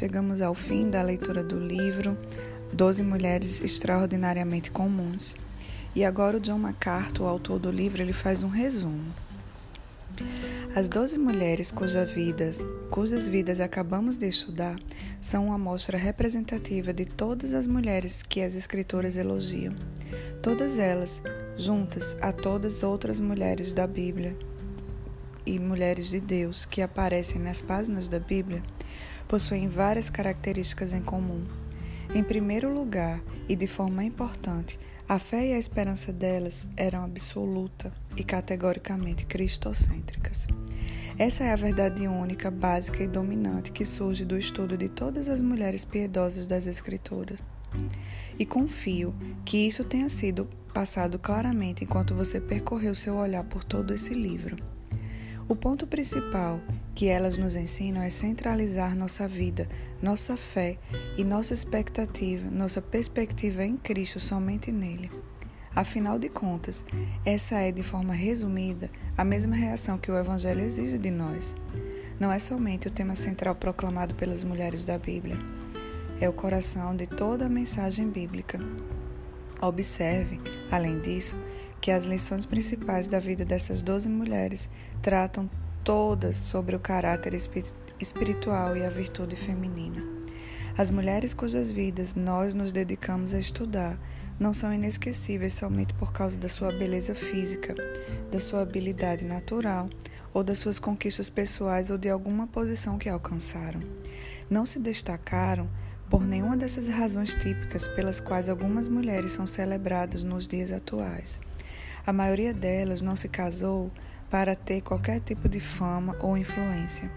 chegamos ao fim da leitura do livro Doze Mulheres Extraordinariamente Comuns. E agora o John MacArthur, o autor do livro, ele faz um resumo. As doze mulheres cuja vidas, cujas vidas acabamos de estudar são uma amostra representativa de todas as mulheres que as escritoras elogiam. Todas elas, juntas a todas as outras mulheres da Bíblia e mulheres de Deus que aparecem nas páginas da Bíblia, possuem várias características em comum. Em primeiro lugar, e de forma importante, a fé e a esperança delas eram absoluta e categoricamente cristocêntricas. Essa é a verdade única, básica e dominante que surge do estudo de todas as mulheres piedosas das Escrituras. E confio que isso tenha sido passado claramente enquanto você percorreu seu olhar por todo esse livro. O ponto principal que elas nos ensinam é centralizar nossa vida, nossa fé e nossa expectativa, nossa perspectiva em Cristo somente nele. Afinal de contas, essa é, de forma resumida, a mesma reação que o Evangelho exige de nós. Não é somente o tema central proclamado pelas mulheres da Bíblia, é o coração de toda a mensagem bíblica. Observe, além disso, que as lições principais da vida dessas doze mulheres tratam todas sobre o caráter espiritual e a virtude feminina. As mulheres cujas vidas nós nos dedicamos a estudar não são inesquecíveis somente por causa da sua beleza física, da sua habilidade natural ou das suas conquistas pessoais ou de alguma posição que alcançaram. Não se destacaram por nenhuma dessas razões típicas pelas quais algumas mulheres são celebradas nos dias atuais. A maioria delas não se casou para ter qualquer tipo de fama ou influência.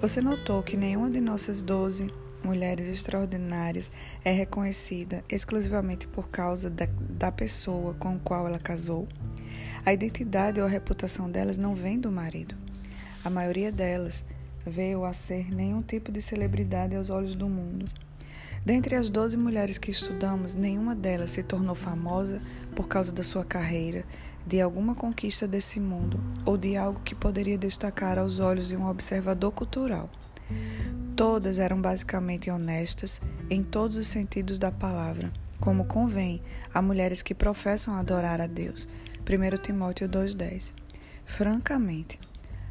Você notou que nenhuma de nossas doze mulheres extraordinárias é reconhecida exclusivamente por causa da, da pessoa com a qual ela casou? A identidade ou a reputação delas não vem do marido. A maioria delas veio a ser nenhum tipo de celebridade aos olhos do mundo. Dentre as 12 mulheres que estudamos, nenhuma delas se tornou famosa por causa da sua carreira, de alguma conquista desse mundo ou de algo que poderia destacar aos olhos de um observador cultural. Todas eram basicamente honestas em todos os sentidos da palavra, como convém a mulheres que professam adorar a Deus. 1 Timóteo 2,10. Francamente,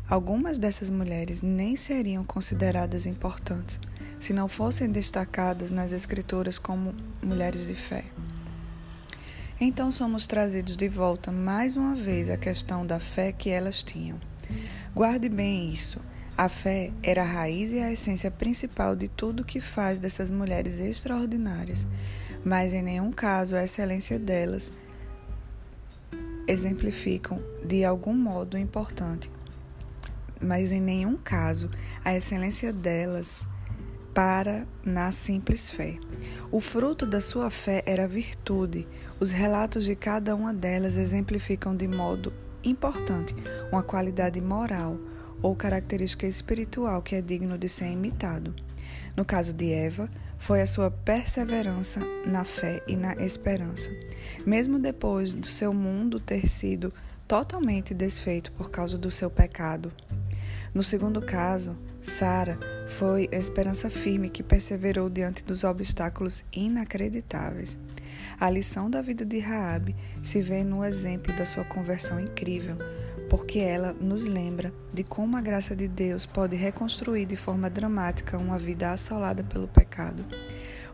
algumas dessas mulheres nem seriam consideradas importantes se não fossem destacadas nas Escrituras como mulheres de fé. Então somos trazidos de volta mais uma vez à questão da fé que elas tinham. Guarde bem isso. A fé era a raiz e a essência principal de tudo que faz dessas mulheres extraordinárias, mas em nenhum caso a excelência delas exemplificam de algum modo importante. Mas em nenhum caso a excelência delas para na simples fé. O fruto da sua fé era virtude. Os relatos de cada uma delas exemplificam de modo importante uma qualidade moral ou característica espiritual que é digno de ser imitado. No caso de Eva, foi a sua perseverança na fé e na esperança, mesmo depois do seu mundo ter sido totalmente desfeito por causa do seu pecado. No segundo caso, Sara foi a esperança firme que perseverou diante dos obstáculos inacreditáveis. A lição da vida de Raabe se vê no exemplo da sua conversão incrível, porque ela nos lembra de como a graça de Deus pode reconstruir de forma dramática uma vida assolada pelo pecado.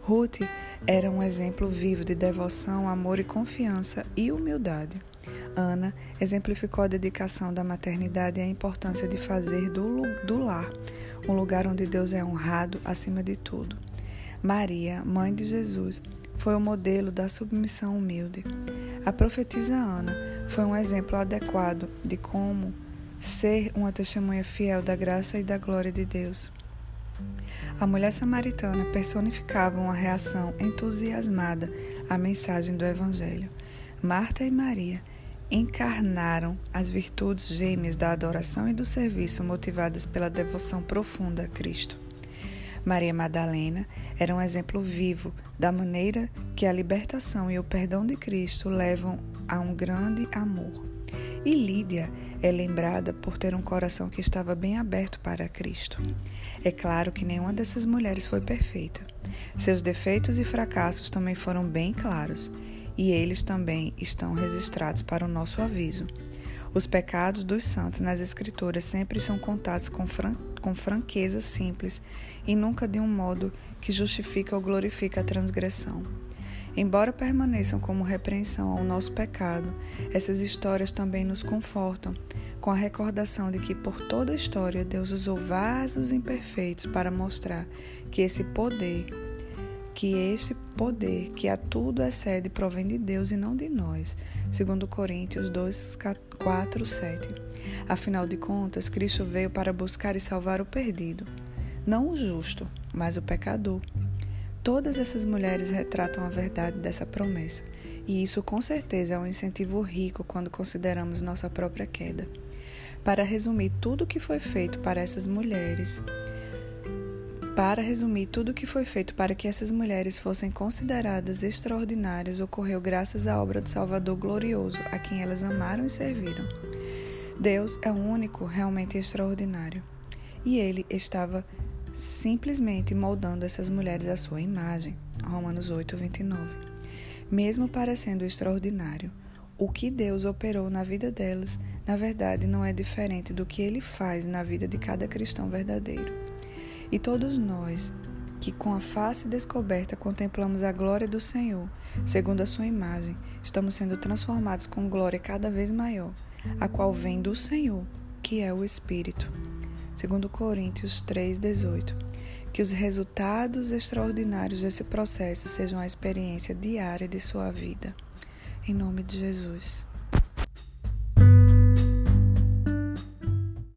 Ruth era um exemplo vivo de devoção, amor e confiança e humildade. Ana exemplificou a dedicação da maternidade e a importância de fazer do, do lar um lugar onde Deus é honrado acima de tudo. Maria, mãe de Jesus, foi o modelo da submissão humilde. A profetisa Ana foi um exemplo adequado de como ser uma testemunha fiel da graça e da glória de Deus. A mulher samaritana personificava uma reação entusiasmada à mensagem do Evangelho. Marta e Maria encarnaram as virtudes gêmeas da adoração e do serviço motivadas pela devoção profunda a Cristo. Maria Madalena era um exemplo vivo da maneira que a libertação e o perdão de Cristo levam a um grande amor. E Lídia é lembrada por ter um coração que estava bem aberto para Cristo. É claro que nenhuma dessas mulheres foi perfeita. Seus defeitos e fracassos também foram bem claros, e eles também estão registrados para o nosso aviso. Os pecados dos santos nas Escrituras sempre são contados com, fran com franqueza simples e nunca de um modo que justifica ou glorifica a transgressão. Embora permaneçam como repreensão ao nosso pecado, essas histórias também nos confortam, com a recordação de que por toda a história Deus usou vasos imperfeitos para mostrar que esse poder, que este poder que a tudo excede provém de Deus e não de nós, segundo Coríntios 2, 4, 7. Afinal de contas, Cristo veio para buscar e salvar o perdido, não o justo, mas o pecador. Todas essas mulheres retratam a verdade dessa promessa, e isso com certeza é um incentivo rico quando consideramos nossa própria queda. Para resumir tudo o que foi feito para essas mulheres, para resumir tudo o que foi feito para que essas mulheres fossem consideradas extraordinárias, ocorreu graças à obra do Salvador glorioso, a quem elas amaram e serviram. Deus é o único realmente extraordinário, e ele estava simplesmente moldando essas mulheres à sua imagem. Romanos 8, 29. Mesmo parecendo extraordinário, o que Deus operou na vida delas, na verdade, não é diferente do que ele faz na vida de cada cristão verdadeiro. E todos nós, que com a face descoberta contemplamos a glória do Senhor, segundo a sua imagem, estamos sendo transformados com glória cada vez maior, a qual vem do Senhor, que é o Espírito segundo Coríntios 3:18. Que os resultados extraordinários desse processo sejam a experiência diária de sua vida. Em nome de Jesus.